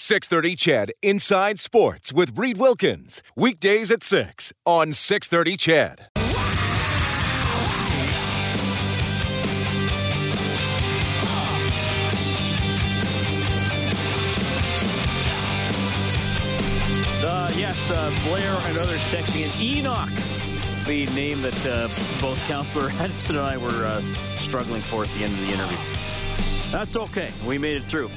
630 CHED Inside Sports with Reed Wilkins. Weekdays at 6 on 630 CHED. Uh, yes, uh, Blair and others texting in. Enoch, the name that uh, both Counselor Henderson and I were uh, struggling for at the end of the interview. That's okay. We made it through.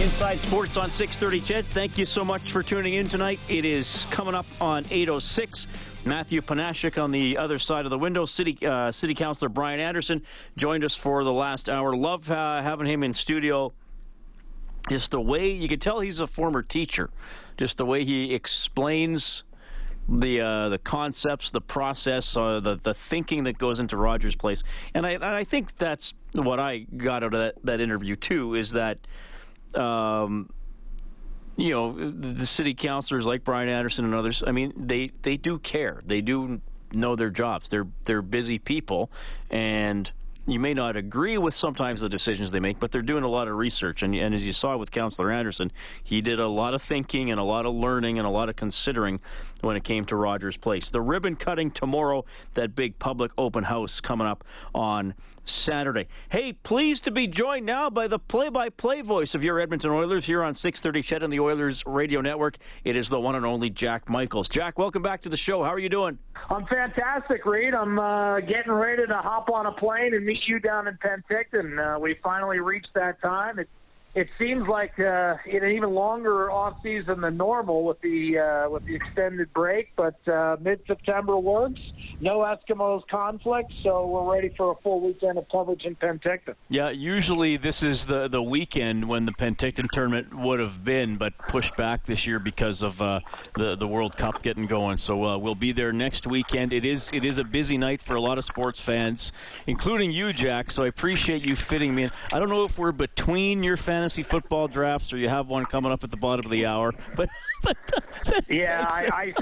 Inside Sports on 630 CHED. Thank you so much for tuning in tonight. It is coming up on 806. Matthew Panashik on the other side of the window. City uh, City Councilor Brian Anderson joined us for the last hour. Love uh, having him in studio. Just the way you can tell he's a former teacher. Just the way he explains the uh, the concepts, the process, uh, the the thinking that goes into Rogers Place, and I and I think that's what I got out of that, that interview too. Is that um, you know the city councilors like Brian Anderson and others. I mean, they they do care. They do know their jobs. They're they're busy people, and you may not agree with sometimes the decisions they make, but they're doing a lot of research. And, and as you saw with Councillor Anderson, he did a lot of thinking and a lot of learning and a lot of considering when it came to Rogers Place. The ribbon cutting tomorrow, that big public open house coming up on Saturday. Hey, pleased to be joined now by the play-by-play voice of your Edmonton Oilers here on 630 CHED and the Oilers Radio Network. It is the one and only Jack Michaels. Jack, welcome back to the show. How are you doing? I'm fantastic, Reed. I'm uh, getting ready to hop on a plane and meet you down in Penticton. Uh, we finally reached that time. It, it seems like uh, an even longer off season than normal with the uh, with the extended break, but uh, mid September works. No Eskimos conflict, so we're ready for a full weekend of coverage in Penticton. Yeah, usually this is the the weekend when the Penticton tournament would have been, but pushed back this year because of uh, the the World Cup getting going. So uh, we'll be there next weekend. It is it is a busy night for a lot of sports fans, including you, Jack. So I appreciate you fitting me in. I don't know if we're between your fantasy football drafts or you have one coming up at the bottom of the hour, but. but yeah, I, I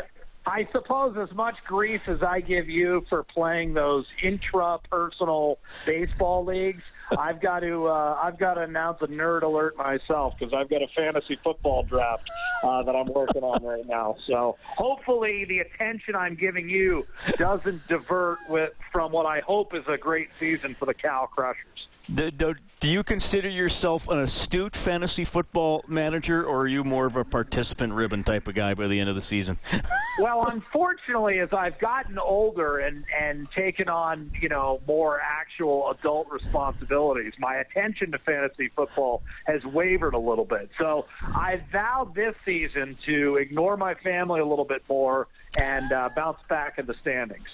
I suppose as much grief as I give you for playing those intra-personal baseball leagues, I've got to uh, I've got to announce a nerd alert myself because I've got a fantasy football draft uh, that I'm working on right now. So hopefully the attention I'm giving you doesn't divert with from what I hope is a great season for the Cal Crushers. The, the, do you consider yourself an astute fantasy football manager, or are you more of a participant ribbon type of guy by the end of the season? well, unfortunately, as I've gotten older and and taken on you know more actual adult responsibilities, my attention to fantasy football has wavered a little bit. So I vowed this season to ignore my family a little bit more and uh, bounce back in the standings.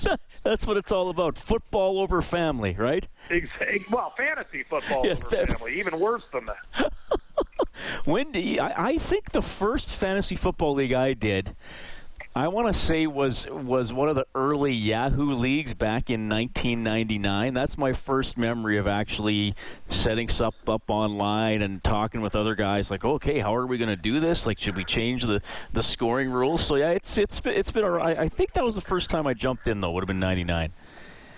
So. That's what it's all about: football over family, right? Exactly. Well, fantasy football yes, family, even worse than that. Wendy, I, I think the first fantasy football league I did I want to say was was one of the early Yahoo leagues back in 1999. That's my first memory of actually setting stuff up online and talking with other guys. Like, okay, how are we going to do this? Like, should we change the, the scoring rules? So yeah, it's it's it's been. A, I think that was the first time I jumped in though. Would have been 99.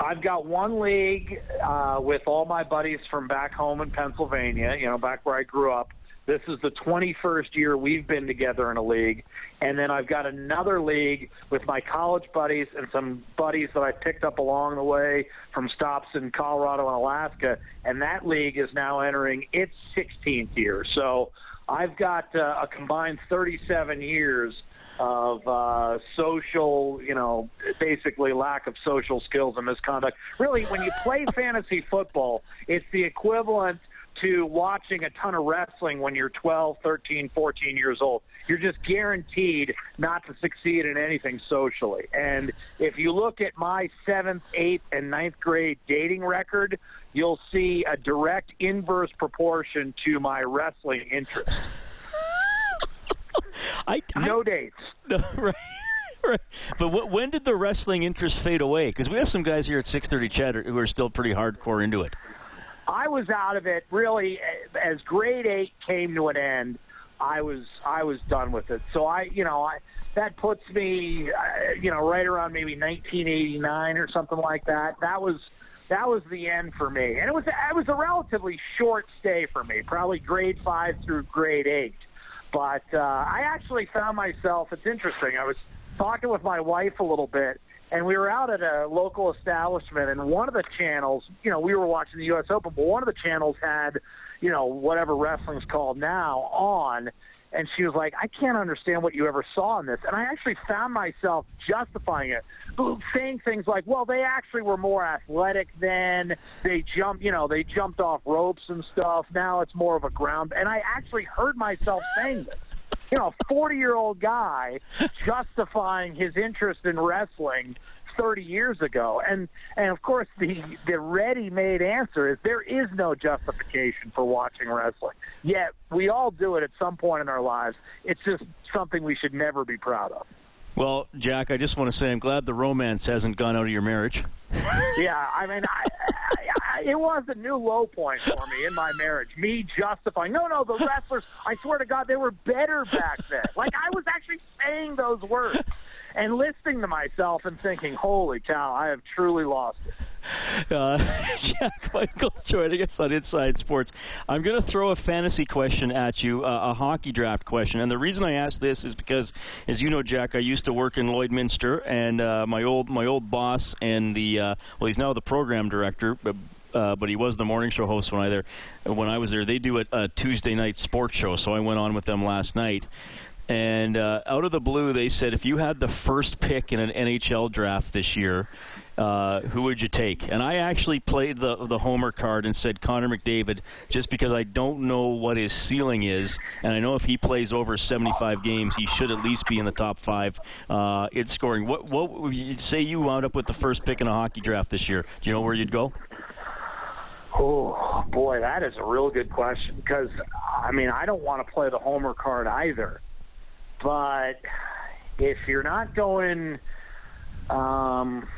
I've got one league uh, with all my buddies from back home in Pennsylvania. You know, back where I grew up this is the 21st year we've been together in a league. And then I've got another league with my college buddies and some buddies that I picked up along the way from stops in Colorado and Alaska. And that league is now entering its 16th year. So I've got uh, a combined 37 years of uh, social, you know, basically lack of social skills and misconduct. Really, when you play fantasy football, it's the equivalent to watching a ton of wrestling when you're 12, 13, 14 years old. You're just guaranteed not to succeed in anything socially. And if you look at my seventh, eighth, and ninth grade dating record, you'll see a direct inverse proportion to my wrestling interest. I, I, no dates. right. Right. But what, when did the wrestling interest fade away? Because we have some guys here at 6:30 CHED who are still pretty hardcore into it. I was out of it really as grade eight came to an end. I was I was done with it. So I, you know, I that puts me, uh, you know, right around maybe 1989 or something like that. That was that was the end for me, and it was it was a relatively short stay for me, probably grade five through grade eight. But uh, I actually found myself. It's interesting. I was talking with my wife a little bit, and we were out at a local establishment, and one of the channels, you know, we were watching the U.S. Open, but one of the channels had, you know, whatever wrestling's called now on and she was like, I can't understand what you ever saw in this. And I actually found myself justifying it, saying things like, well, they actually were more athletic then. They jumped, you know, they jumped off ropes and stuff. Now it's more of a ground. And I actually heard myself saying this. You know, a 40 year old guy justifying his interest in wrestling 30 years ago. And and of course the the ready-made answer is there is no justification for watching wrestling. Yet we all do it at some point in our lives. It's just something we should never be proud of. Well, Jack, I just want to say I'm glad the romance hasn't gone out of your marriage. yeah, I mean, I, I, I, it was a new low point for me in my marriage. Me justifying, no, no, the wrestlers. I swear to God, they were better back then. Like I was actually saying those words and listening to myself and thinking, "Holy cow, I have truly lost it." Uh, Jack Michaels joining us on Inside Sports. I'm going to throw a fantasy question at you, uh, a hockey draft question. And the reason I ask this is because, as you know, Jack, I used to work in Lloydminster, and uh, my old my old boss and the uh, well, he's now the program director, but. Uh, but he was the morning show host when I there when I was there. They do a, a Tuesday night sports show, so I went on with them last night. And uh, out of the blue, they said if you had the first pick in an NHL draft this year, uh, who would you take? And I actually played the the homer card and said Connor McDavid, just because I don't know what his ceiling is, and I know if he plays over 75 games, he should at least be in the top five uh, in scoring. What what would you say you wound up with the first pick in a hockey draft this year? Do you know where you'd go? Oh boy, that is a real good question because I mean I don't want to play the homer card either. But if you're not going, um,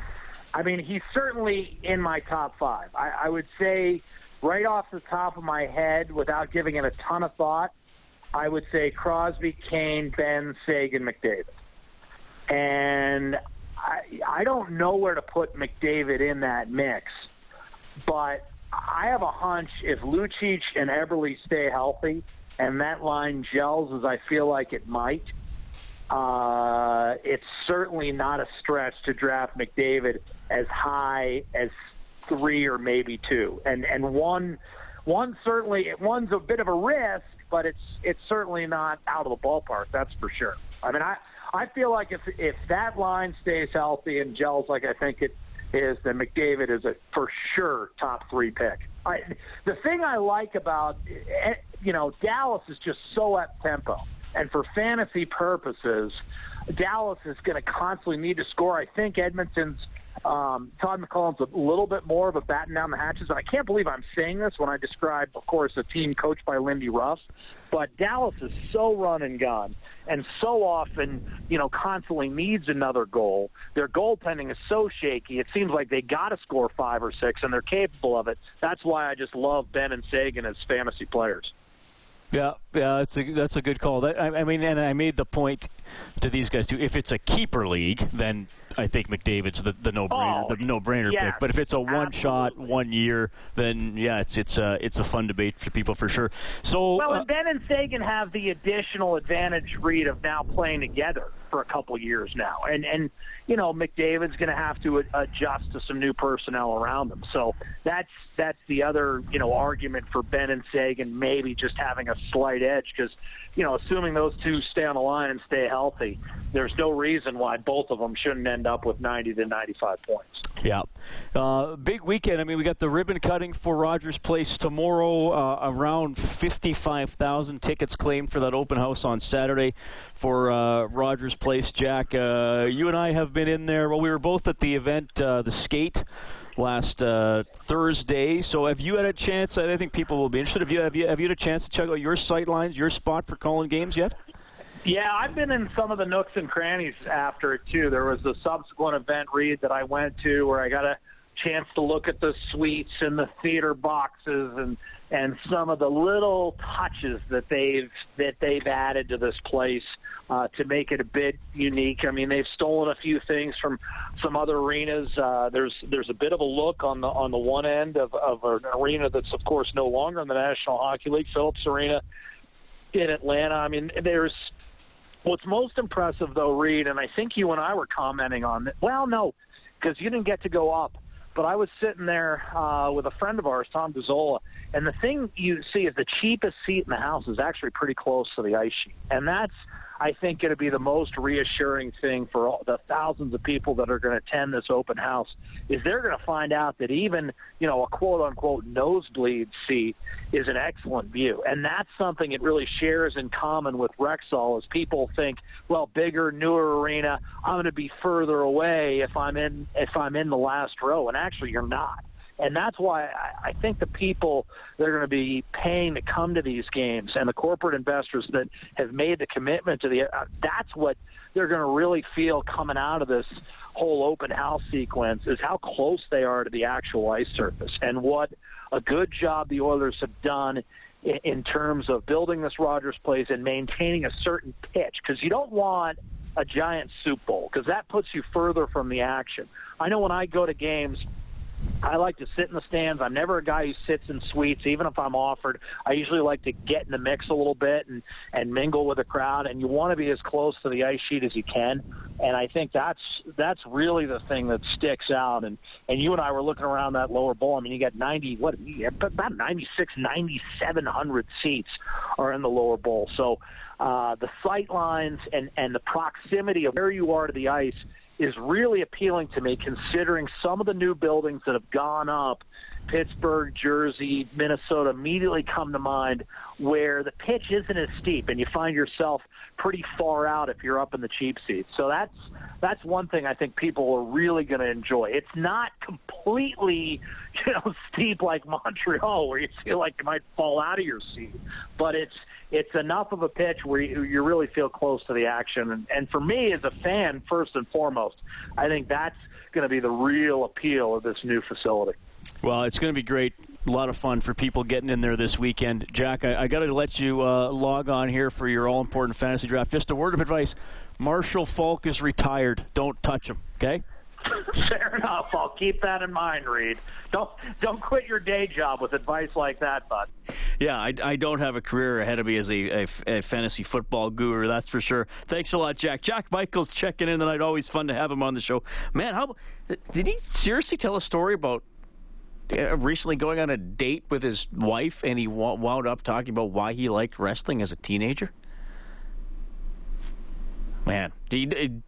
I mean, he's certainly in my top five. I, I would say, right off the top of my head, without giving it a ton of thought, I would say Crosby, Kane, Benn, Seguin, McDavid. And I, I don't know where to put McDavid in that mix, but I have a hunch if Lucic and Eberle stay healthy, and that line gels as I feel like it might, uh, it's certainly not a stretch to draft McDavid as high as three or maybe two. And and one one certainly one's a bit of a risk, but it's it's certainly not out of the ballpark. That's for sure. I mean, I I feel like if if that line stays healthy and gels like I think it is, then McDavid is a for sure top three pick. I, the thing I like about you know Dallas is just so up tempo, and for fantasy purposes, Dallas is going to constantly need to score. I think Edmonton's um, Todd McLellan's a little bit more of a batten down the hatches. And I can't believe I'm saying this when I describe, of course, a team coached by Lindy Ruff. But Dallas is so run and gun and so often, you know, constantly needs another goal. Their goaltending is so shaky. It seems like they got to score five or six, and they're capable of it. That's why I just love Benn and Seguin as fantasy players. Yeah, yeah, that's a that's a good call. That, I, I mean, and I made the point to these guys too. If it's a keeper league, then I think McDavid's the, the no brainer, oh, the no brainer yeah, pick. But if it's a one shot, one year, then yeah, it's it's a it's a fun debate for people for sure. So Well, uh, and Benn and Seguin have the additional advantage, Reed, of now playing together for a couple years now, and and you know McDavid's going to have to adjust to some new personnel around him. So that's that's the other you know argument for Benn and Seguin maybe just having a slight edge because you know assuming those two stay on the line and stay healthy, there's no reason why both of them shouldn't end up with 90 to 95 points. Yeah. Uh, big weekend. I mean, we got the ribbon cutting for Rogers Place tomorrow. Uh, around 55,000 tickets claimed for that open house on Saturday for uh, Rogers Place. Jack, uh, you and I have been in there. Well, we were both at the event, uh, the skate. Last uh, Thursday, so have you had a chance? I think people will be interested. Have you have you have you had a chance to check out your sight lines, your spot for calling games yet? Yeah, I've been in some of the nooks and crannies after it too. There was a subsequent event Reed that I went to where I got a chance to look at the suites and the theater boxes and and some of the little touches that they've that they've added to this place uh, to make it a bit unique. I mean, they've stolen a few things from some other arenas. Uh, there's there's a bit of a look on the on the one end of, of an arena that's of course no longer in the National Hockey League, Philips Arena in Atlanta. I mean, there's what's most impressive though, Reed, and I think you and I were commenting on. Well, no, because you didn't get to go up but I was sitting there uh, with a friend of ours, Tom Gazzola, and the thing you see is the cheapest seat in the house is actually pretty close to the ice sheet, and that's I think to be the most reassuring thing for all the thousands of people that are going to attend this open house is they're going to find out that even you know a quote unquote nosebleed seat is an excellent view, and that's something it really shares in common with Rexall. is people think, well, bigger, newer arena, I'm going to be further away if I'm in if I'm in the last row, and actually you're not. And that's why I, I think the people that are going to be paying to come to these games and the corporate investors that have made the commitment to the, uh, that's what they're going to really feel coming out of this whole open house sequence is how close they are to the actual ice surface and what a good job the Oilers have done in, in terms of building this Rogers Place and maintaining a certain pitch because you don't want a giant soup bowl because that puts you further from the action. I know when I go to games I like to sit in the stands. I'm never a guy who sits in suites, even if I'm offered. I usually like to get in the mix a little bit and and mingle with the crowd. And you want to be as close to the ice sheet as you can. And I think that's that's really the thing that sticks out. And and you and I were looking around that lower bowl. I mean, you got 90, what about 96, 9,700 seats are in the lower bowl. So uh, the sight lines and and the proximity of where you are to the ice is really appealing to me considering some of the new buildings that have gone up Pittsburgh, Jersey, Minnesota immediately come to mind where the pitch isn't as steep and you find yourself pretty far out if you're up in the cheap seats. So that's that's one thing I think people are really going to enjoy. It's not completely, you know, steep like Montreal where you feel like you might fall out of your seat, but it's it's enough of a pitch where you, you really feel close to the action. And, and for me, as a fan, first and foremost, I think that's going to be the real appeal of this new facility. Well, it's going to be great. A lot of fun for people getting in there this weekend. Jack, I, I got to let you uh, log on here for your all important fantasy draft. Just a word of advice Marshall Faulk is retired. Don't touch him, okay? Fair enough. I'll keep that in mind, Reed. Don't don't quit your day job with advice like that, bud. Yeah, I, I don't have a career ahead of me as a, a, a, fantasy football guru, that's for sure. Thanks a lot, Jack. Jack Michaels checking in tonight. Always fun to have him on the show. Man, how did he seriously tell a story about uh, recently going on a date with his wife, and he wound up talking about why he liked wrestling as a teenager? Man, did he,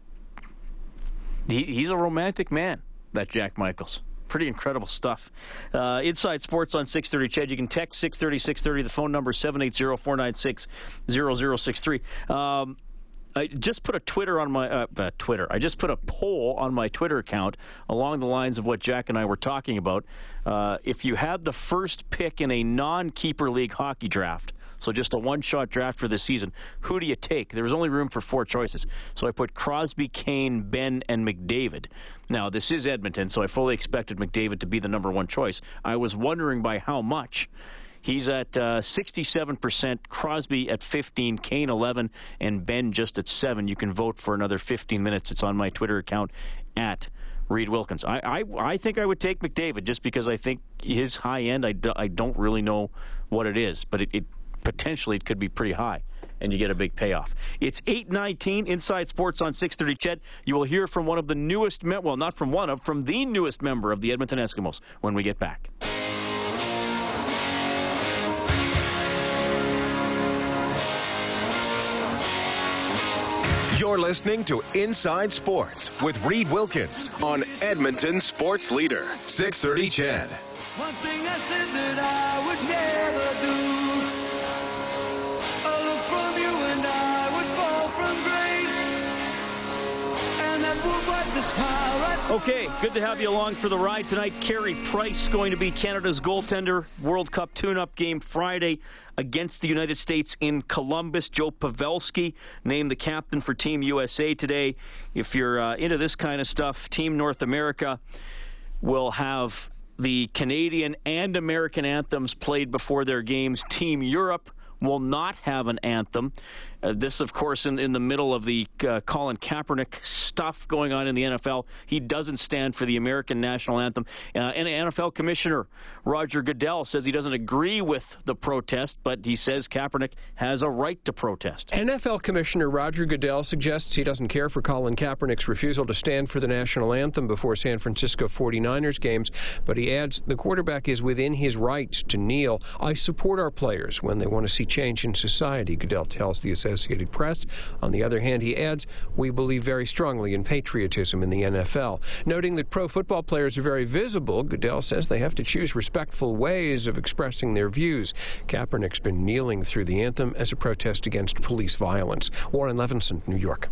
he, he's a romantic man, that Jack Michaels. Pretty incredible stuff. Uh, Inside Sports on 630 CHED. You can text 630 630. The phone number 780 496 0063. Um, I just put a Twitter on my uh, uh, Twitter. I just put a poll on my Twitter account along the lines of what Jack and I were talking about. Uh, if you had the first pick in a non-keeper league hockey draft, so just a one-shot draft for this season, who do you take? There was only room for four choices, so I put Crosby, Kane, Benn, and McDavid. Now this is Edmonton, so I fully expected McDavid to be the number one choice. I was wondering by how much. He's at uh, 67%, Crosby at 15, Kane 11, and Benn just at 7. You can vote for another 15 minutes. It's on my Twitter account at Reed Wilkins. I, I, I think I would take McDavid just because I think his high end, I, do, I don't really know what it is, but it, it potentially it could be pretty high and you get a big payoff. It's 819 Inside Sports on 630 CHED. You will hear from one of the newest, well, not from one of, from the newest member of the Edmonton Eskimos when we get back. You're listening to Inside Sports with Reed Wilkins on Edmonton Sports Leader, 630 CHED. Okay, good to have you along for the ride tonight. Carey Price going to be Canada's goaltender. World Cup tune-up game Friday against the United States in Columbus. Joe Pavelski named the captain for Team USA today. If you're uh, into this kind of stuff, Team North America will have the Canadian and American anthems played before their games. Team Europe will not have an anthem. Uh, this, of course, in, in the middle of the uh, Colin Kaepernick stuff going on in the NFL. He doesn't stand for the American national anthem. Uh, and NFL Commissioner Roger Goodell says he doesn't agree with the protest, but he says Kaepernick has a right to protest. NFL Commissioner Roger Goodell suggests he doesn't care for Colin Kaepernick's refusal to stand for the national anthem before San Francisco 49ers games, but he adds the quarterback is within his rights to kneel. I support our players when they want to see change in society, Goodell tells the Associated Associated Press. On the other hand, he adds, we believe very strongly in patriotism in the NFL. Noting that pro football players are very visible, Goodell says they have to choose respectful ways of expressing their views. Kaepernick's been kneeling through the anthem as a protest against police violence. Warren Levinson, New York.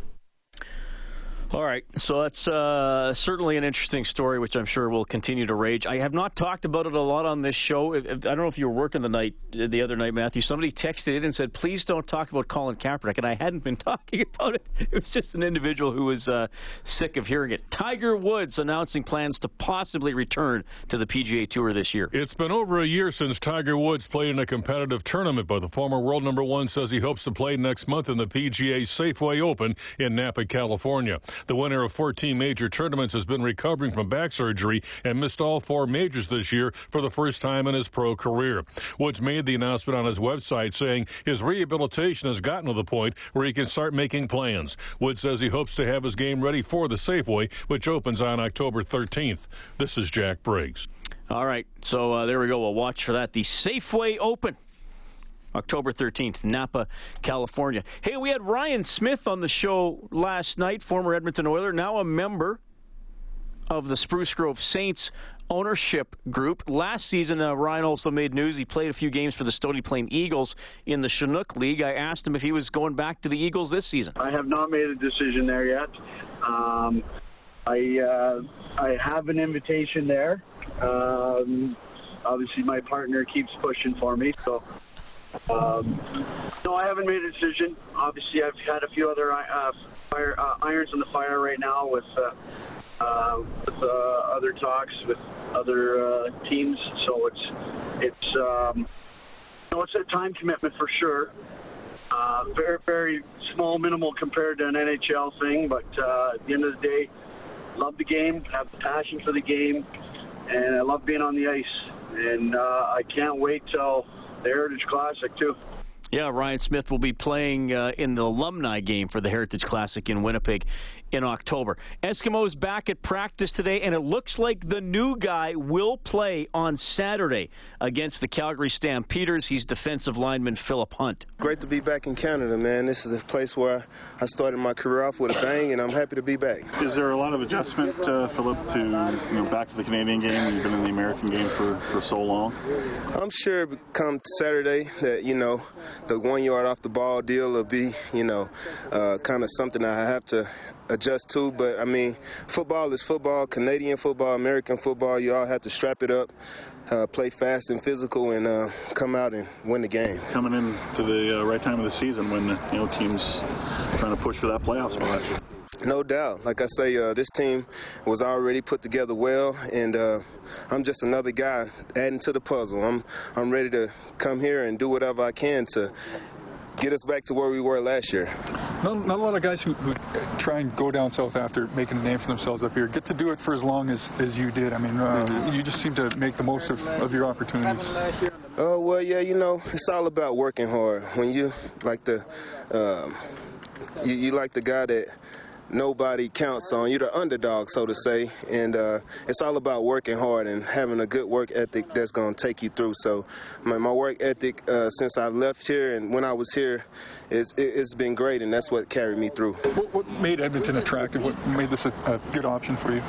All right, so that's uh, certainly an interesting story, which I'm sure will continue to rage. I have not talked about it a lot on this show. I don't know if you were working the night the other night, Matthew. Somebody texted in and said, "Please don't talk about Colin Kaepernick," and I hadn't been talking about it. It was just an individual who was uh, sick of hearing it. Tiger Woods announcing plans to possibly return to the PGA Tour this year. It's been over a year since Tiger Woods played in a competitive tournament, but the former world number one says he hopes to play next month in the PGA Safeway Open in Napa, California. The winner of 14 major tournaments has been recovering from back surgery and missed all four majors this year for the first time in his pro career. Woods made the announcement on his website saying his rehabilitation has gotten to the point where he can start making plans. Woods says he hopes to have his game ready for the Safeway, which opens on October 13th. This is Jack Briggs. All right, so uh, there we go. We'll watch for that. The Safeway Open October 13th, Napa, California. Hey, we had Ryan Smyth on the show last night, former Edmonton Oiler, now a member of the Spruce Grove Saints ownership group. Last season, uh, Ryan also made news. He played a few games for the Stony Plain Eagles in the Chinook League. I asked him if he was going back to the Eagles this season. I have not made a decision there yet. Um, I uh, I have an invitation there. Um, obviously, my partner keeps pushing for me, so um, no, I haven't made a decision. Obviously, I've had a few other uh, fire, uh, irons in the fire right now with uh, uh, with uh, other talks with other uh, teams. So it's it's um, you know it's a time commitment for sure. Uh, very very small, minimal compared to an NHL thing, but uh, at the end of the day, love the game, have the passion for the game, and I love being on the ice. And uh, I can't wait till the Heritage Classic too. Yeah, Ryan Smyth will be playing uh, in the alumni game for the Heritage Classic in Winnipeg in October. Eskimos back at practice today, and it looks like the new guy will play on Saturday against the Calgary Stampeders. He's defensive lineman Philip Hunt. Great to be back in Canada, man. This is a place where I started my career off with a bang, and I'm happy to be back. Is there a lot of adjustment, uh, Philip, to you know back to the Canadian game? You've been in the American game for, for so long. I'm sure come Saturday that you know the one yard off the ball deal will be you know uh, kind of something I have to adjust to. But I mean, football is football. Canadian football, American football. You all have to strap it up, uh, play fast and physical, and uh, come out and win the game. Coming in to the uh, right time of the season when you know teams trying to push for that playoff spot. No doubt. Like I say, uh, this team was already put together well, and uh, I'm just another guy adding to the puzzle. I'm I'm ready to come here and do whatever I can to get us back to where we were last year. Not, not a lot of guys who, who, try and go down south after making a name for themselves up here get to do it for as long as, as you did. I mean, uh, mm-hmm. you just seem to make the most of, of your opportunities. Oh, well, yeah, you know, it's all about working hard. When you like the, um, you, you like the guy that nobody counts on. You're the underdog, so to say, and uh, it's all about working hard and having a good work ethic that's going to take you through. So, my, my work ethic uh, since I left here and when I was here, it's, it's been great, and that's what carried me through. What, what made Edmonton attractive? What made this a, a good option for you?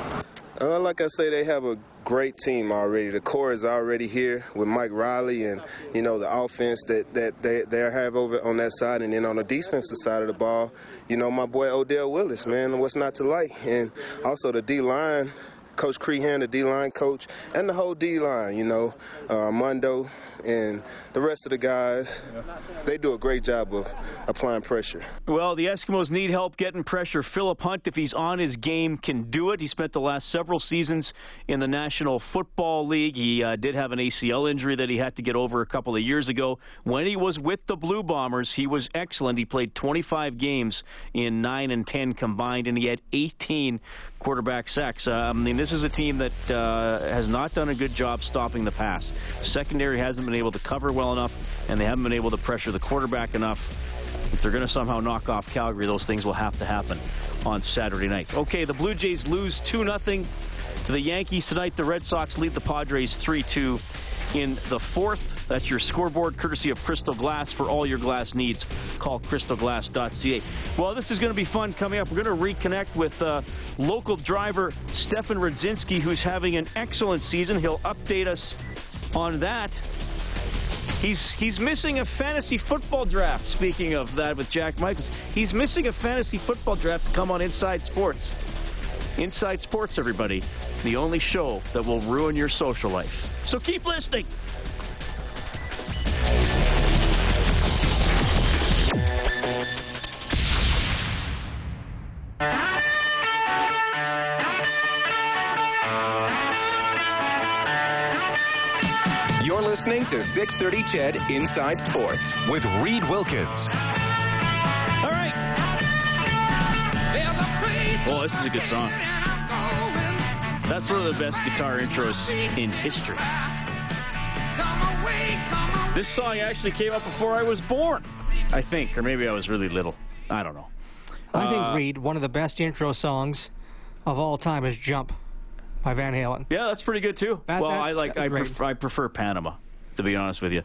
Uh, like I say, they have a great team already. The core is already here with Mike Reilly and, you know, the offense that, that they, they have over on that side. And then on the defensive side of the ball, you know, my boy Odell Willis, man, what's not to like? And also the D line. Coach Crehan, the D line coach, and the whole D line, you know, uh, Mondo, and the rest of the guys, they do a great job of applying pressure. Well, the Eskimos need help getting pressure. Philip Hunt, if he's on his game, can do it. He spent the last several seasons in the National Football League. He uh, did have an ACL injury that he had to get over a couple of years ago. When he was with the Blue Bombers, he was excellent. He played 25 games in 9 and 10 combined, and he had 18 quarterback sacks. Uh, I mean, this is a team that uh, has not done a good job stopping the pass. Secondary hasn't been able to cover well enough, and they haven't been able to pressure the quarterback enough. If they're going to somehow knock off Calgary, those things will have to happen on Saturday night. Okay, the Blue Jays lose 2 0 to the Yankees tonight. The Red Sox lead the Padres 3 2 in the fourth. That's your scoreboard, courtesy of Crystal Glass. For all your glass needs, call crystalglass.ca. Well, this is going to be fun coming up. We're going to reconnect with uh, local driver Stefan Rzadzinski, who's having an excellent season. He'll update us on that. He's he's missing a fantasy football draft. Speaking of that, with Jack Michaels, he's missing a fantasy football draft to come on Inside Sports. Inside Sports, everybody, the only show that will ruin your social life. So keep listening. Listening to 630 CHED Inside Sports with Reed Wilkins. All right. Oh, this is a good song. That's one of the best guitar intros in history. This song actually came up before I was born, I think, or maybe I was really little. I don't know. I think, Uh, Reed, one of the best intro songs of all time is Jump by Van Halen. Yeah, that's pretty good too. That- well, I like I great. prefer, I prefer Panama. To be honest with you,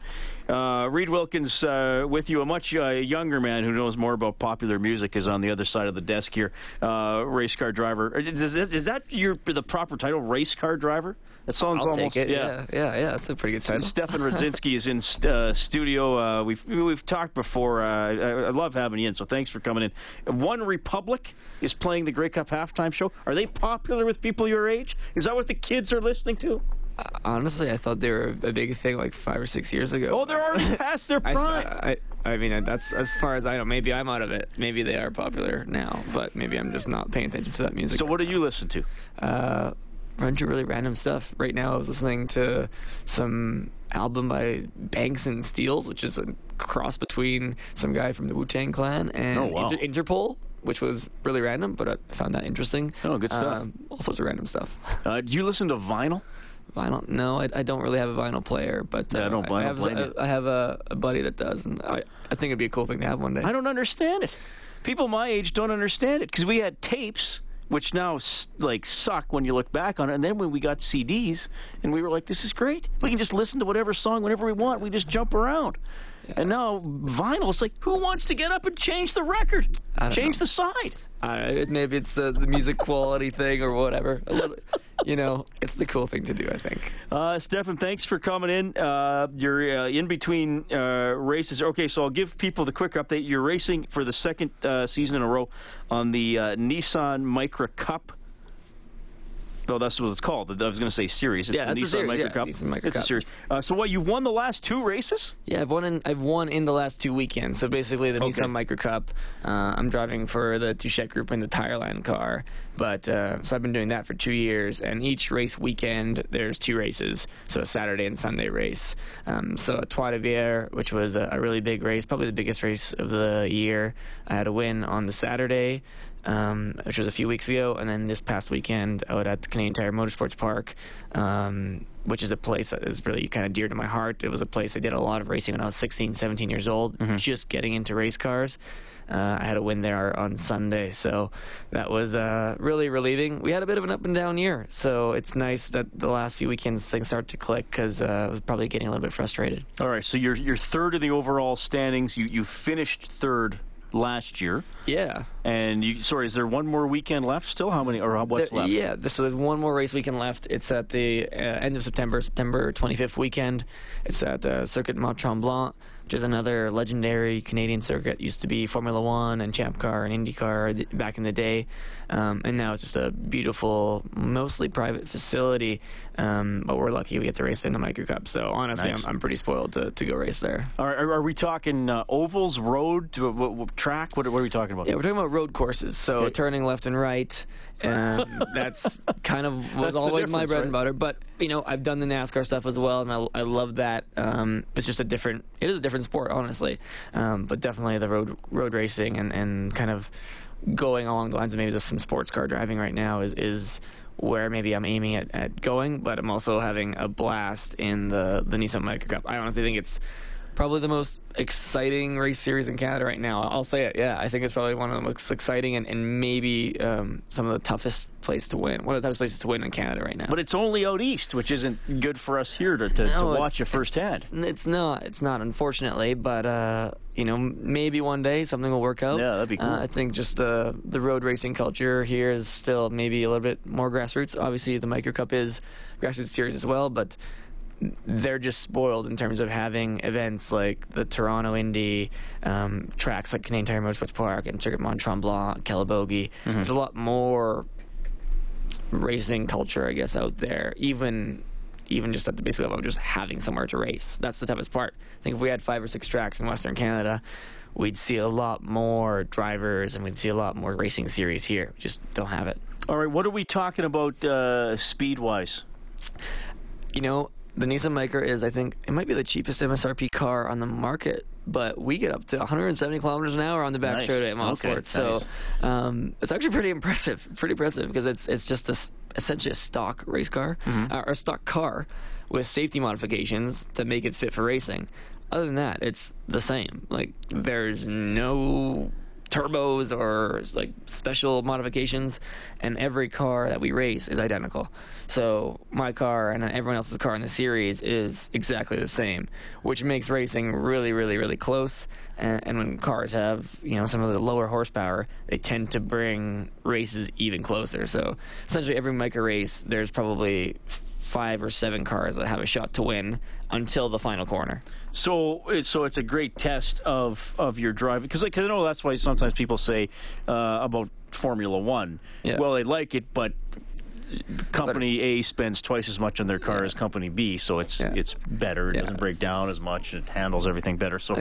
uh, Reed Wilkins uh, with you, a much uh, younger man who knows more about popular music, is on the other side of the desk here. Uh, race car driver. Is, is, is that your the proper title? Race car driver. That sounds I'll almost take it. yeah. Yeah, yeah, yeah. That's a pretty good title. Stefan Rzadzinski is in st- uh, studio. Uh, we've we've talked before. Uh, I, I love having you in, so thanks for coming in. One Republic is playing the Grey Cup halftime show. Are they popular with people your age? Is that what the kids are listening to? Honestly, I thought they were a big thing like five or six years ago. Oh, they're already past their I, prime. I, I mean, that's as far as I know. Maybe I'm out of it. Maybe they are popular now, but maybe I'm just not paying attention to that music. so, what do you listen to? Uh, bunch of really random stuff. Right now, I was listening to some album by Banks and Steelz, which is a cross between some guy from the Wu Tang Clan and Oh, wow. Inter- Interpol, which was really random, but I found that interesting. Oh, good stuff. Um, all sorts of random stuff. Uh, do you listen to vinyl? Vinyl? No, I, I don't really have a vinyl player, but uh, Yeah, I don't- I don't have, blame I, have a, a buddy that does, and I, I think it'd be a cool thing to have one day. I don't understand it. People my age don't understand it because we had tapes, which now like suck when you look back on it. And then when we got CDs, and we were like, "This is great. We can just listen to whatever song whenever we want. We just jump around." And now vinyl, it's like, who wants to get up and change the record, I change know. the side? I, maybe it's the, the music quality thing or whatever. You know, it's the cool thing to do. I think. Uh, Stefan, thanks for coming in. Uh, you're uh, in between uh, races. Okay, so I'll give people the quick update. You're racing for the second uh, season in a row on the uh, Nissan Micra Cup. No, that's what it's called. I was going to say series. It's Yeah, the Nissan series, Micra yeah, Cup. Nissan Micra it's a series. Uh, so what? You've won the last two races? Yeah, I've won. In, I've won in the last two weekends. So basically, the Okay. Nissan Micra Cup. Uh, I'm driving for the Touchette Group in the Tireland car. But uh, so I've been doing that for two years, and each race weekend there's two races, so a Saturday and Sunday race. Um, so at Trois-Rivières, which was a, a really big race, probably the biggest race of the year, I had a win on the Saturday. Um, which was a few weeks ago, and then this past weekend out at the Canadian Tire Motorsports Park, um, which is a place that is really kind of dear to my heart. It was a place I did a lot of racing when I was 16, 17 years old, just getting into race cars. Uh, I had a win there on Sunday, so that was uh, really relieving. We had a bit of an up and down year, so it's nice that the last few weekends things start to click because uh, I was probably getting a little bit frustrated. All right, so you're you're third in the overall standings. You you finished third last year. Yeah. And you, sorry, is there one more weekend left still? How many or what's there, left? Yeah, so there's one more race weekend left. It's at the uh, end of September, September 25th weekend. It's at uh, Circuit Mont Tremblant which is another legendary Canadian circuit. Used to be Formula One and Champ Car and IndyCar back in the day, um, and now it's just a beautiful, mostly private facility. Um, but we're lucky we get to race in the Micra Cup. So honestly, nice. I'm, I'm, pretty spoiled to, to go race there. Are, are we talking uh, ovals, road, what, what, track? What, what, are we talking about? Yeah, we're talking about road courses. So okay. turning left and right. Um, that's kind of was always my bread right? and butter. But you know, I've done the NASCAR stuff as well, and I, I love that. Um, it's just a different. It is a different sport, honestly. Um, but definitely the road road racing and, and kind of going along the lines of maybe just some sports car driving right now is is where maybe I'm aiming at, at going, but I'm also having a blast in the the Nissan Micra Cup. I honestly think it's probably the most exciting race series in Canada right now. I'll say it. Yeah, I think it's probably one of the most exciting and, and maybe um, some of the toughest place to win. One of the toughest places to win in Canada right now. But it's only out east, which isn't good for us here to, to, no, to watch it firsthand. It's, it's, not. It's not, unfortunately. But uh, you know, maybe one day something will work out. Yeah, that'd be cool. Uh, I think just the the road racing culture here is still maybe a little bit more grassroots. Obviously, the Micra Cup is grassroots series as well, but they're just spoiled in terms of having events like the Toronto Indy, um, tracks like Canadian Tire Motorsports Park and Circuit Mont Tremblant, Calabogie. Mm-hmm. There's a lot more racing culture, I guess, out there. Even even just at the basic level of just having somewhere to race. That's the toughest part. I think if we had five or six tracks in Western Canada, we'd see a lot more drivers and we'd see a lot more racing series here. We just don't have it. All right, what are we talking about uh, speed wise? You know, the Nissan Micra is, I think, it might be the cheapest MSRP car on the market, but we get up to 170 kilometers an hour on the back nice. straight at Mosport. Okay, so nice. um, it's actually pretty impressive, pretty impressive because it's it's just this essentially a stock race car mm-hmm. uh, or a stock car with safety modifications to make it fit for racing. Other than that, it's the same. Like there's no turbos or like special modifications, and every car that we race is identical. So my car and everyone else's car in the series is exactly the same, which makes racing really, really, really close. And, and when cars have you know some of the lower horsepower, they tend to bring races even closer. So essentially, every Micra race, there's probably five or seven cars that have a shot to win until the final corner. So, so it's a great test of of your driving because like, I know that's why sometimes people say uh, about Formula One. Yeah. Well, they like it, but company A spends twice as much on their car yeah. as company B, so it's yeah. it's better. It yeah. doesn't break down as much. It handles everything better. So.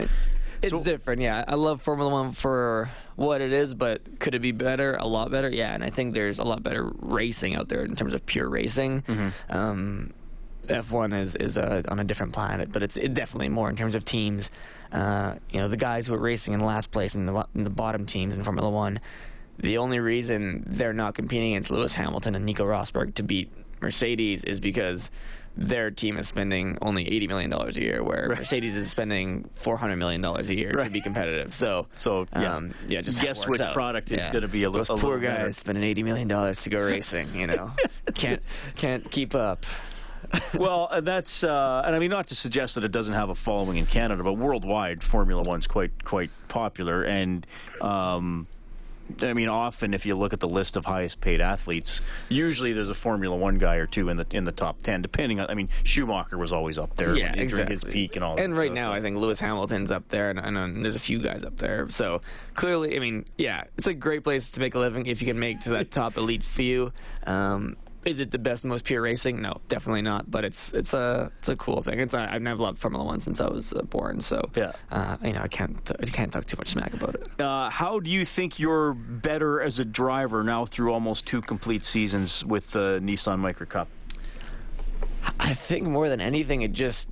It's so, different, yeah. I love Formula One for what it is, but could it be better? A lot better, yeah. And I think there's a lot better racing out there in terms of pure racing. Mm-hmm. Um, F1 is is uh, on a different planet, but it's it definitely more in terms of teams. Uh, you know, the guys who are racing in last place in the, in the bottom teams in Formula One, the only reason they're not competing against Lewis Hamilton and Nico Rosberg to beat Mercedes is because their team is spending only eighty million dollars a year, where right. Mercedes is spending four hundred million dollars a year right. to be competitive. So, so yeah, um, yeah just guess which out. product is going to be a, Those a poor little guys better. spending eighty million dollars to go racing. You know, can't can't keep up. well, uh, that's uh, and I mean not to suggest that it doesn't have a following in Canada, but worldwide, Formula One's quite quite popular, and um, I mean often if you look at the list of highest paid athletes, usually there's a Formula One guy or two in the in the top ten, depending on. I mean Schumacher was always up there, yeah, when, exactly. his peak and all. And right stuff, now, so. I think Lewis Hamilton's up there, and, and, and, there's a few guys up there. So clearly, I mean, yeah, it's a great place to make a living if you can make to that top elite few. Um, is it the best, most pure racing? No, definitely not. But it's it's a it's a cool thing. It's I've never loved Formula One since I was uh, born. So yeah, uh, you know I can't I can't talk too much smack about it. Uh, how do you think you're better as a driver now through almost two complete seasons with the Nissan Micra Cup? I think more than anything, it just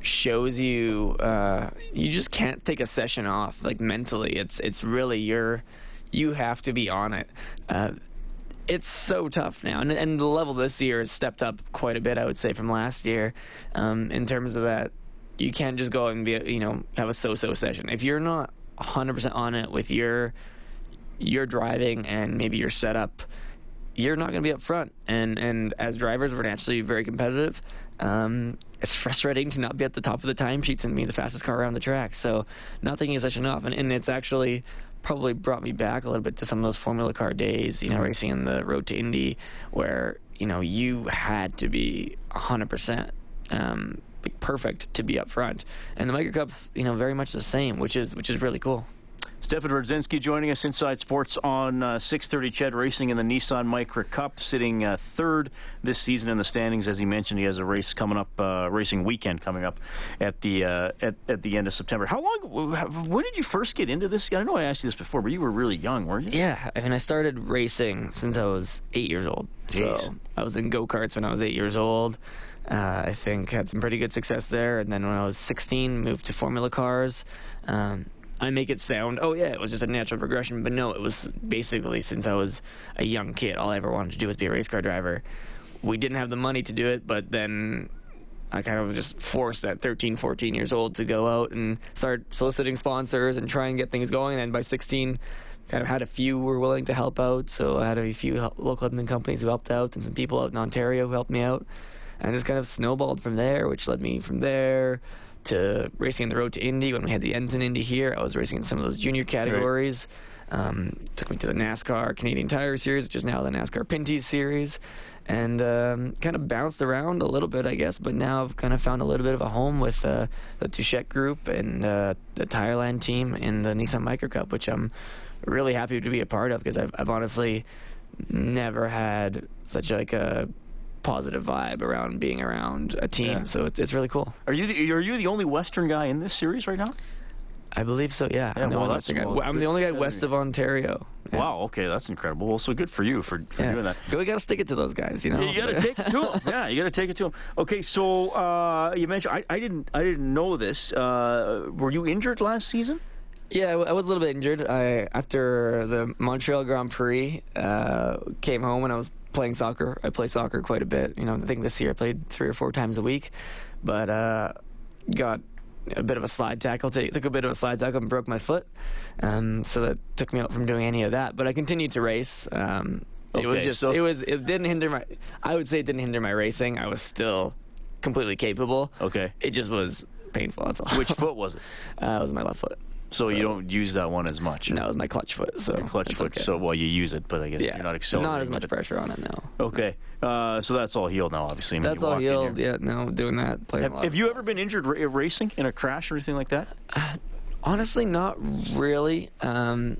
shows you uh, you just can't take a session off like mentally. It's it's really you're you have to be on it. Uh, it's so tough now, and, and the level this year has stepped up quite a bit. I would say from last year, um, in terms of that, you can't just go and be you know have a so-so session if you're not 100 percent on it with your your driving and maybe your setup. You're not going to be up front, and and as drivers, we're naturally very competitive. Um, it's frustrating to not be at the top of the timesheets and be the fastest car around the track. So not taking a session off, and, and it's actually probably brought me back a little bit to some of those Formula Car days, you know, racing in the Road to Indy, where you know you had to be 100 um, percent perfect to be up front, and the Micra Cup's you know very much the same, which is which is really cool. Stefan Rzadzinski joining us inside sports on uh, 6:30. Ched racing in the Nissan Micra Cup, sitting uh, third this season in the standings. As he mentioned, he has a race coming up, uh, racing weekend coming up at the uh, at, at the end of September. How long? When did you first get into this? I know I asked you this before, but you were really young, weren't you? Yeah, I mean, I started racing since I was eight years old. Jeez. So I was in go karts when I was eight years old. Uh, I think had some pretty good success there, and then when I was 16, moved to Formula cars. Um, I make it sound, oh yeah, it was just a natural progression, but no, it was basically since I was a young kid, all I ever wanted to do was be a race car driver. We didn't have the money to do it, but then I kind of just forced at 13, 14 years old to go out and start soliciting sponsors and try and get things going. And by 16, kind of had a few were willing to help out. So I had a few local companies who helped out and some people out in Ontario who helped me out. And just kind of snowballed from there, which led me from there to racing on the road to Indy. When we had the Edmonton Indy here, I was racing in some of those junior categories. Right. Um, took me to the NASCAR Canadian Tire Series, which is now the NASCAR Pinty's Series, and um, kind of bounced around a little bit, I guess. But now I've kind of found a little bit of a home with uh, the Touchette Group and uh, the Tireland team in the Nissan Micra Cup, which I'm really happy to be a part of because I've, I've honestly never had such like a positive vibe around being around a team. Yeah. So it's, it's really cool. Are you the, are you the only Western guy in this series right now? I believe so. Yeah, yeah I'm, the well, that's, well, I'm the only guy west of Ontario. Yeah. Wow. Okay, that's incredible. Well, so good for you for, for yeah. doing that. We got to stick it to those guys. You know, you got to take it to them. Yeah, you got to take it to them. Okay, so uh, you mentioned I, I, didn't I didn't know this. Uh, were you injured last season? Yeah, I was a little bit injured. I after the Montreal Grand Prix, uh, came home and I was playing soccer. I play soccer quite a bit. You know, I think this year I played three or four times a week, but uh, got a bit of a slide tackle. took a bit of a slide tackle and broke my foot, um, so that took me out from doing any of that. But I continued to race. Um, okay, it was just so it was it didn't hinder my. I would say it didn't hinder my racing. I was still completely capable. Okay, it just was painful. That's all. Which foot was it? Uh, it was my left foot. So, so, you don't use that one as much. No, it's my clutch foot. So Your clutch foot. Okay. So well, you use it, but I guess yeah. you're not accelerating. Not as much pressure on it now. Okay, uh, so that's all healed now. Obviously, I mean, that's all healed. Yeah, no, doing that. Have, have you ever been injured ra- racing in a crash or anything like that? Uh, honestly, not really. Um,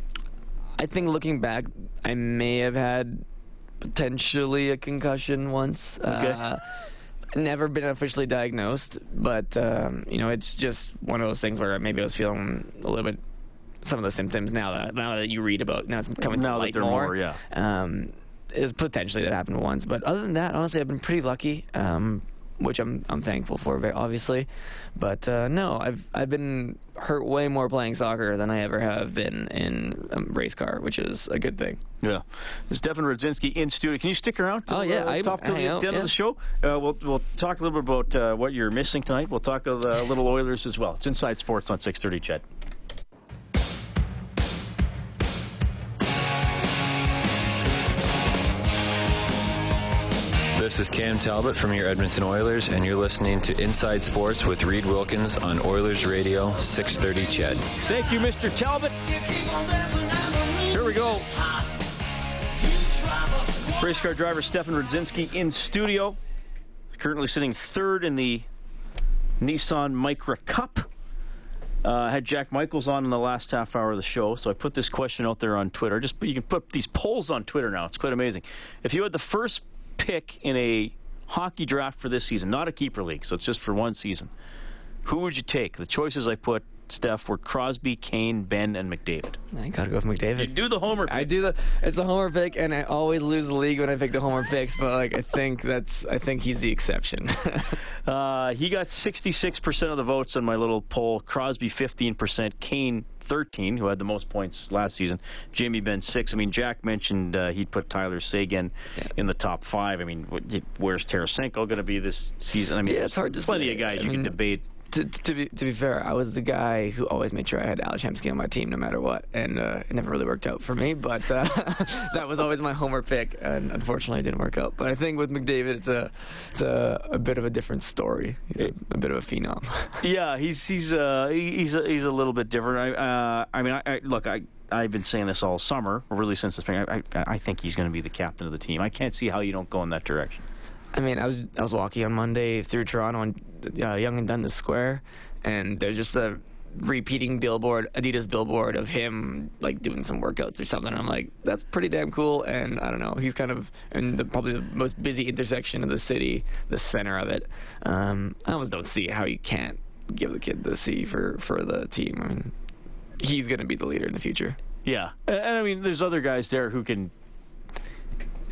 I think looking back, I may have had potentially a concussion once. Okay. Uh, never been officially diagnosed, but um, you know, it's just one of those things where maybe I was feeling a little bit some of the symptoms now that now that you read about now it's coming now to light more, more. Yeah, um, is potentially that happened once, but other than that, honestly, I've been pretty lucky. Um, which I'm I'm thankful for, very obviously. But uh, no, I've I've been hurt way more playing soccer than I ever have been in a race car, which is a good thing. Yeah, Stefan Rzadzinski in studio. Can you stick around? Till, oh yeah, uh, I top till the end yeah. of the show. Uh, we'll we'll talk a little bit about uh, what you're missing tonight. We'll talk a little Oilers as well. It's Inside Sports on 6:30. CHED. This is Cam Talbot from your Edmonton Oilers, and you're listening to Inside Sports with Reed Wilkins on Oilers Radio 630 CHED. Thank you, Mr. Talbot. Here we go. Race car driver Stefan Rzadzinski in studio. Currently sitting third in the Nissan Micra Cup. Uh, had Jack Michaels on in the last half hour of the show, so I put this question out there on Twitter. Just you can put these polls on Twitter now. It's quite amazing. If you had the first pick in a hockey draft for this season, not a keeper league, so it's just for one season, who would you take? The choices I put, Steph, were Crosby, Kane, Benn, and McDavid. I gotta go with McDavid. You do the homer. Pick. I do the. It's a homer pick, and I always lose the league when I pick the homer picks. But like, I think that's. I think he's the exception. uh, he got 66% of the votes on my little poll. Crosby 15%, Kane 13, who had the most points last season. Jamie Benn six. I mean, Jack mentioned uh, he'd put Tyler Seguin yeah. in the top five. I mean, where's Tarasenko going to be this season? I mean, yeah, it's hard to plenty say. of guys I you mean, can debate to, be to be fair, I was the guy who always made sure I had Alex Hemsky on my team no matter what, and uh, it never really worked out for me. But uh, that was always my homer pick, and unfortunately, it didn't work out. But I think with McDavid, it's a it's a, a bit of a different story. He's a, a bit of a phenom. yeah, he's he's uh, he's a, he's a little bit different. I uh, I mean, I, I, look, I. I've been saying this all summer, really since the spring. I, I, I think he's going to be the captain of the team. I can't see how you don't go in that direction. I mean, I was I was walking on Monday through Toronto on uh, Yonge and Dundas Square, and there's just a repeating billboard, Adidas billboard of him like doing some workouts or something. I'm like, that's pretty damn cool. And I don't know, he's kind of in the, probably the most busy intersection of the city, the center of it. Um, I almost don't see how you can't give the kid the C for for the team. I mean, he's going to be the leader in the future. Yeah, and I mean, there's other guys there who can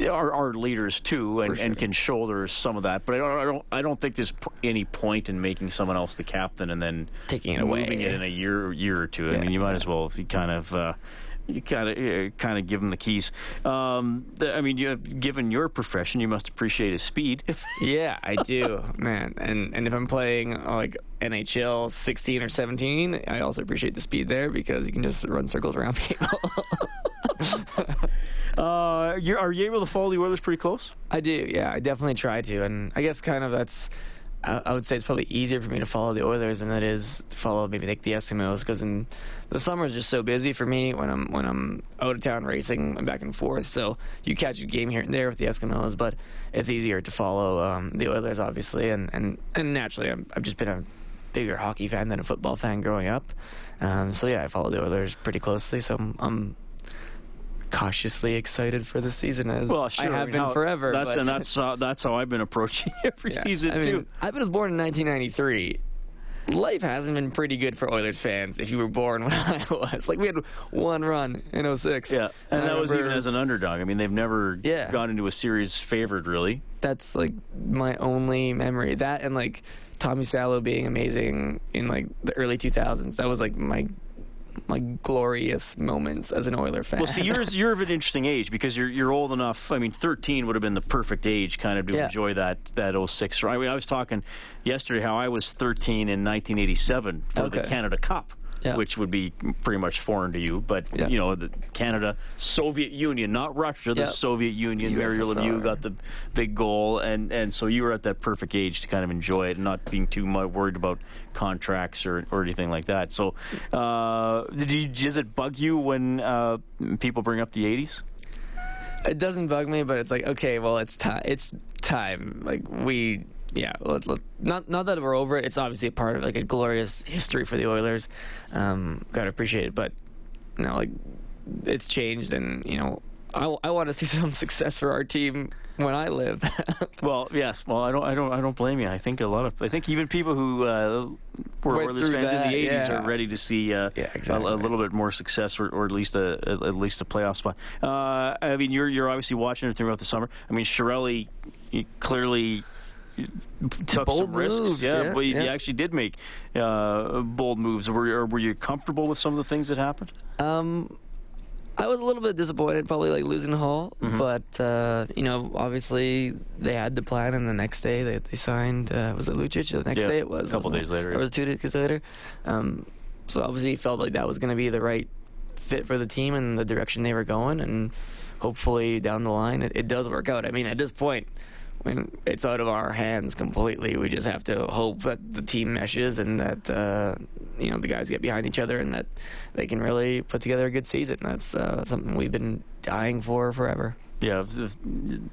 are, are leaders too and, sure. and can shoulder some of that. But I don't, I don't, I don't think there's any point in making someone else the captain and then taking it moving away. it in a year, year or two. Yeah, I mean, you might as well if you kind of. Uh, you kind of uh, kind of give him the keys. Um, I mean, you, given your profession, you must appreciate his speed. yeah, I do, man. And and if I'm playing uh, like NHL 16 or 17, I also appreciate the speed there because you can just run circles around people. uh, are you able to follow the Oilers pretty close? I do. Yeah, I definitely try to, and I guess kind of that's. I would say it's probably easier for me to follow the Oilers than it is to follow maybe like the Eskimos because in the summer is just so busy for me when I'm when I'm out of town racing and back and forth. So you catch a game here and there with the Eskimos, but it's easier to follow um, the Oilers obviously, and and and naturally i have just been a bigger hockey fan than a football fan growing up. Um, so yeah, I follow the Oilers pretty closely. So I'm, I'm cautiously excited for the season as well, sure. I have I mean, been how, forever. That's but... and that's how, that's how I've been approaching every yeah. season I mean, too. I was born in 1993. Life hasn't been pretty good for Oilers fans if you were born when I was. Like we had one run in 06. Yeah, and, and that was even as an underdog. I mean, they've never yeah. gone into a series favored really. That's like my only memory. That and like Tommy Salo being amazing in like the early 2000s. That was like my my glorious moments as an Oiler fan. Well, see, you're you're of an interesting age because you're you're old enough. I mean, 13 would have been the perfect age, kind of, to yeah. enjoy that that 06. I mean, I was talking yesterday how I was 13 in 1987 for okay. the Canada Cup yeah. which would be pretty much foreign to you. But yeah. you know, the Canada, Soviet Union, not Russia, the Soviet Union. Mario Lemieux got the big goal, and and so you were at that perfect age to kind of enjoy it, and not being too much worried about contracts or, or anything like that. So, uh, did you, does it bug you when uh, people bring up the '80s? It doesn't bug me, but it's like okay, well, it's time. It's time. Like we yeah, let, let, not not that we're over it. It's obviously a part of like a glorious history for the Oilers. Um, gotta appreciate it, but know, like it's changed, and you know, I, I want to see some success for our team when I live. well, yes. Well, I don't, I don't, I don't blame you. I think a lot of, I think even people who uh, were Oilers fans that, in the '80s yeah. are ready to see uh, yeah, exactly. a, a, little bit more success, or, or at least a, a, at least a playoff spot. Uh, I mean, you're you're obviously watching everything throughout the summer. I mean, Chiarelli clearly took bold some risks. Moves, yeah, yeah, but you, yeah. you actually did make uh, bold moves. Were, were you comfortable with some of the things that happened? Um, I was a little bit disappointed, probably like losing Hall, Mhm. but uh, you know, obviously they had the plan, and the next day they they signed. Uh, was it Lucic? The next Yeah, day it was. a couple wasn't it? days later, Or yeah. was it two days later? Um, so obviously, he felt like that was going to be the right fit for the team and the direction they were going, and hopefully down the line it, it does work out. I mean, at this point. It's out of our hands completely, we just have to hope that the team meshes and that uh, you know the guys get behind each other and that they can really put together a good season. That's uh, something we've been dying for forever. Yeah, if- if-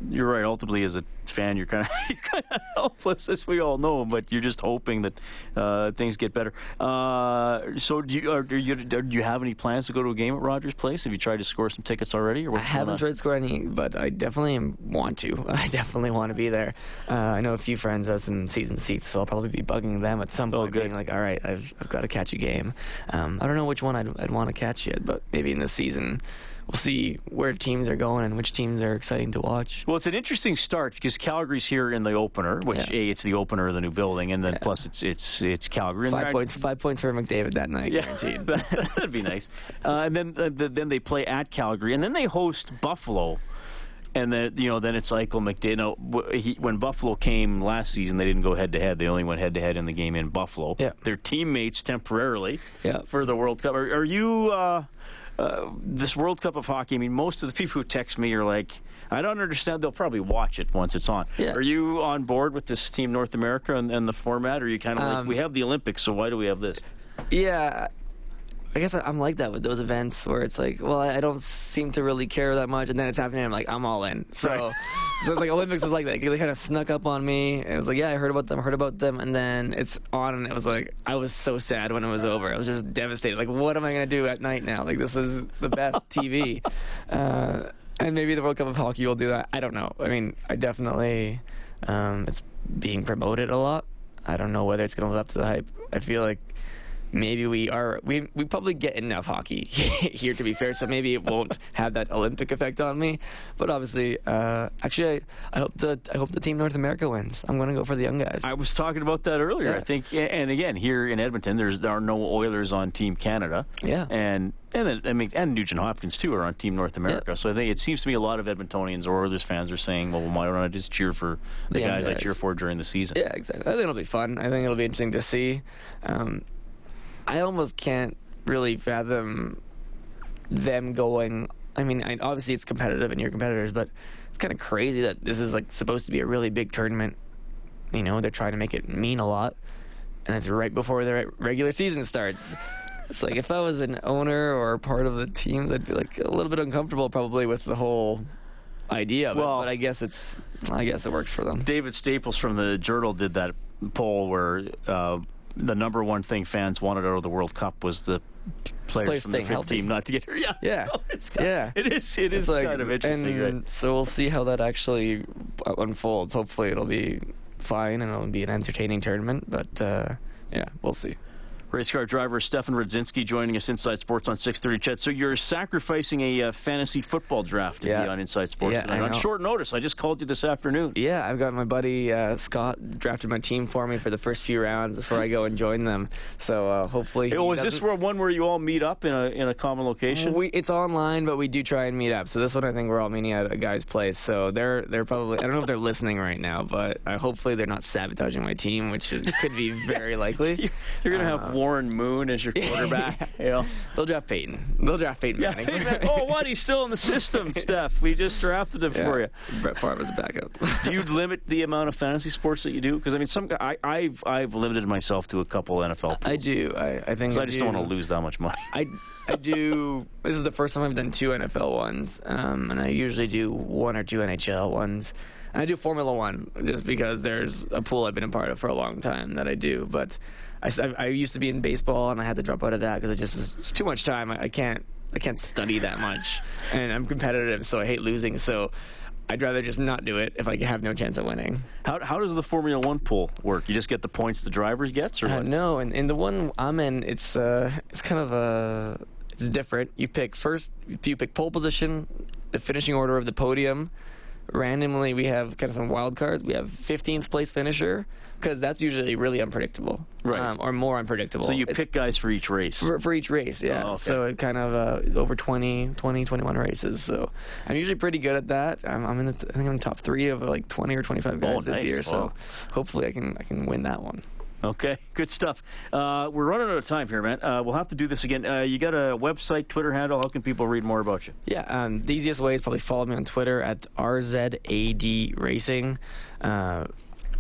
you're right. Ultimately, as a fan, you're kind of you're kind of helpless, as we all know. But you're just hoping that uh, things get better. Uh, so, do you, are, do you do you have any plans to go to a game at Rogers Place? Have you tried to score some tickets already? Or I haven't on? tried to score any, but I definitely want to. I definitely want to be there. Uh, I know a few friends have some season seats, so I'll probably be bugging them at some point, being like, "All right, I've I've got to catch a game." Um, I don't know which one I'd, I'd want to catch yet, but maybe in the season. We'll see where teams are going and which teams are exciting to watch. Well, it's an interesting start because Calgary's here in the opener, which Yeah. a it's the opener of the new building, and then plus it's it's it's Calgary. Five points, five points for McDavid that night, Yeah, guaranteed. that'd be nice. Uh, and then uh, th- then they play at Calgary, and then they host Buffalo. and then you know then it's Eichel McDavid. he, when Buffalo came last season, they didn't go head to head. They only went head to head in the game in Buffalo. Yeah. They're teammates temporarily Yeah. for the World Cup. Are, are you uh, uh, this World Cup of hockey? I mean, most of the people who text me are like. I don't understand. They'll probably watch it once it's on. Yeah. Are you on board with this Team North America and, and the format? Or are you kind of like, Um, we have the Olympics, so why do we have this? Yeah, I guess I'm like that with those events where it's like, well, I don't seem to really care that much, and then it's happening. I'm like, I'm all in. So, so it's like Olympics was like that. They kind of snuck up on me. It was like, yeah, I heard about them, heard about them, and then it's on, and it was like, I was so sad when it was over. I was just devastated. Like, what am I gonna do at night now? Like, this was the best TV. Uh, and maybe the World Cup of Hockey will do that. I don't know. I mean, I definitely, um, it's being promoted a lot. I don't know whether it's going to live up to the hype. I feel like maybe we are we we probably get enough hockey here to be fair so maybe it won't have that olympic effect on me but obviously uh, actually I, I hope the I hope the team North America wins I'm going to go for the young guys I was talking about that earlier. Yeah. I think, and again, here in Edmonton, there's there are no Oilers on Team Canada. Yeah. and and then, I mean, and Nugent Hopkins too are on Team North America. So I think it seems to me a lot of Edmontonians or Oilers fans are saying, "Well, why don't I just cheer for the, The young guys, I cheer for during the season?" yeah exactly I think it'll be fun I think it'll be interesting to see um, I almost can't really fathom them going I mean I, obviously it's competitive and you're competitors but it's kind of crazy that this is like supposed to be a really big tournament. You know they're trying to make it mean a lot and it's right before the regular season starts. It's like if i was an owner or part of the teams i'd be like a little bit uncomfortable probably with the whole idea of Well- it but i guess it's i guess it works for them. David Staples from the Journal did that poll where uh, the number one thing fans wanted out of the World Cup was the players Players from the staying fifth healthy. team not to get hurt. Yeah, Yeah. So it's kind yeah it is. It is kind of interesting. and right? so we'll see how that actually unfolds hopefully it'll be fine and it'll be an entertaining tournament but uh, yeah we'll see Race car driver Stefan Rzadzinski joining us Inside Sports on 6:30. CHED, so you're sacrificing a uh, fantasy football draft to Yeah. be on Inside Sports Yeah, tonight on short notice. I just called you this afternoon. Yeah, I've got my buddy uh, Scott drafted my team for me for the first few rounds before I go and join them. So uh, hopefully, he Oh, is this where one where you all meet up in a in a common location? We, it's online, but we do try and meet up. So this one, I think we're all meeting at a guy's place. So they're they're probably I don't know if they're listening right now, but uh, hopefully they're not sabotaging my team, which is, could be very likely. You're gonna Uh, have Warren Moon as your quarterback. you know? They'll draft Peyton. They'll draft Peyton Yeah, Manning. hey, man. oh, what? He's still in the system, Steph. We just drafted him for you. Brett Favre was a backup. do you limit the amount of fantasy sports that you do? Because I mean, some I, I've I've limited myself to a couple NFL. I do. I, I think 'Cause I just don't want to lose that much money. I I do. This is the first time I've done two NFL ones, um, and I usually do one or two NHL ones. And I do Formula One just because there's a pool I've been a part of for a long time that I do. But I, I used to be in baseball, and I had to drop out of that because it just was it's too much time. I, I can't I can't study that much, and I'm competitive, so I hate losing. So. I'd rather just not do it if I have no chance of winning. How how does the Formula One pool work? You just get the points the drivers gets, or Uh, no, and in the one I'm in, it's uh, it's kind of a it's different. You pick first, you pick pole position, the finishing order of the podium. Randomly, we have kind of some wild cards. We have 15th place finisher because that's usually really unpredictable, Right. Um, or more unpredictable. So you pick guys for each race. for, for each race, yeah. Oh, okay. So it kind of uh, is over 20, 20, 21 races. So I'm usually pretty good at that. I'm, I'm in the, I think I'm in the top three of like 20 or 25 guys Oh, this year. Wow. So hopefully I can I can win that one. Okay, good stuff. Uh, we're running out of time here, man. Uh, we'll have to do this again. Uh, you got a website, Twitter handle. How can people read more about you? Yeah, um, the easiest way is probably follow me on Twitter at RZAD Racing.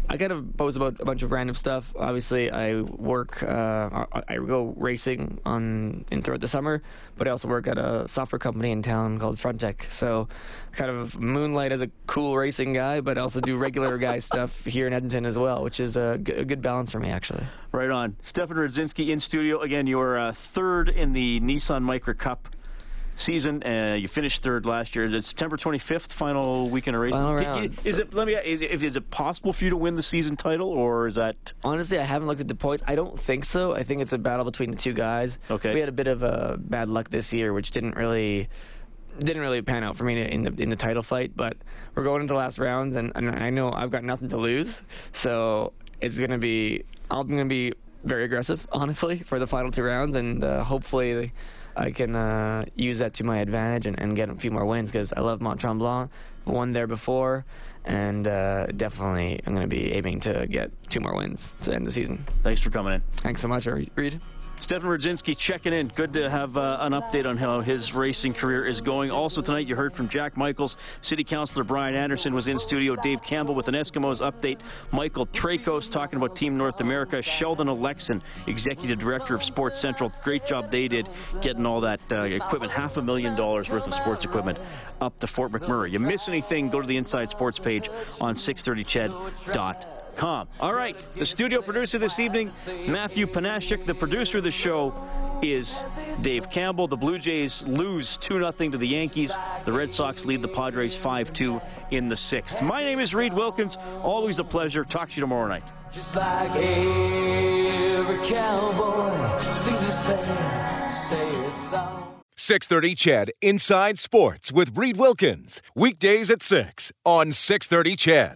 I kind of post about a bunch of random stuff. Obviously, I work, uh, I, go racing on in throughout the summer, but I also work at a software company in town called Frontech. So, kind of moonlight as a cool racing guy, but also do regular guy stuff here in Edmonton as well, which is a, g- a good balance for me actually. Right on. Stefan Rzadzinski in studio. Again, you were uh, third in the Nissan Micra Cup season. Uh, you finished third last year. The September 25th final weekend of racing. Final Did you- rounds. Is it? Let me. Is it, is it possible for you to win the season title, or is that? Honestly, I haven't looked at the points. I don't think so. I think it's a battle between the two guys. Okay. We had a bit of uh, bad luck this year, which didn't really didn't really pan out for me in the in the title fight. But we're going into the last rounds, and, and I know I've got nothing to lose, so it's gonna be I'm gonna be very aggressive, honestly, for the final two rounds, and uh, hopefully. I can uh, use that to my advantage and, and get a few more wins because I love Mont Tremblant. Won there before, and uh, definitely I'm going to be aiming to get two more wins to end the season. Thanks for coming in. Thanks so much, Reed. Stefan Rzadzinski checking in. Good to have uh, an update on how his racing career is going. Also tonight, you heard from Jack Michaels. City Councilor Brian Anderson was in studio. Dave Campbell with an Eskimos update. Michael Traikos talking about Team North America. Sheldon Alexin, Executive Director of Sports Central. Great job they did getting all that uh, equipment, half a million dollars worth of sports equipment up to Fort McMurray. You miss anything, go to the Inside Sports page on 630ched.com. All right, the studio producer this evening, Matthew Panashik. The producer of the show is Dave Campbell. The Blue Jays lose 2 0 to the Yankees. The Red Sox lead the Padres 5 2 in the sixth. My name is Reed Wilkins. Always a pleasure. Talk to you tomorrow night. Just like every cowboy sings a sad, sad song. 630 CHED Inside Sports with Reed Wilkins. Weekdays at 6 on 630 CHED.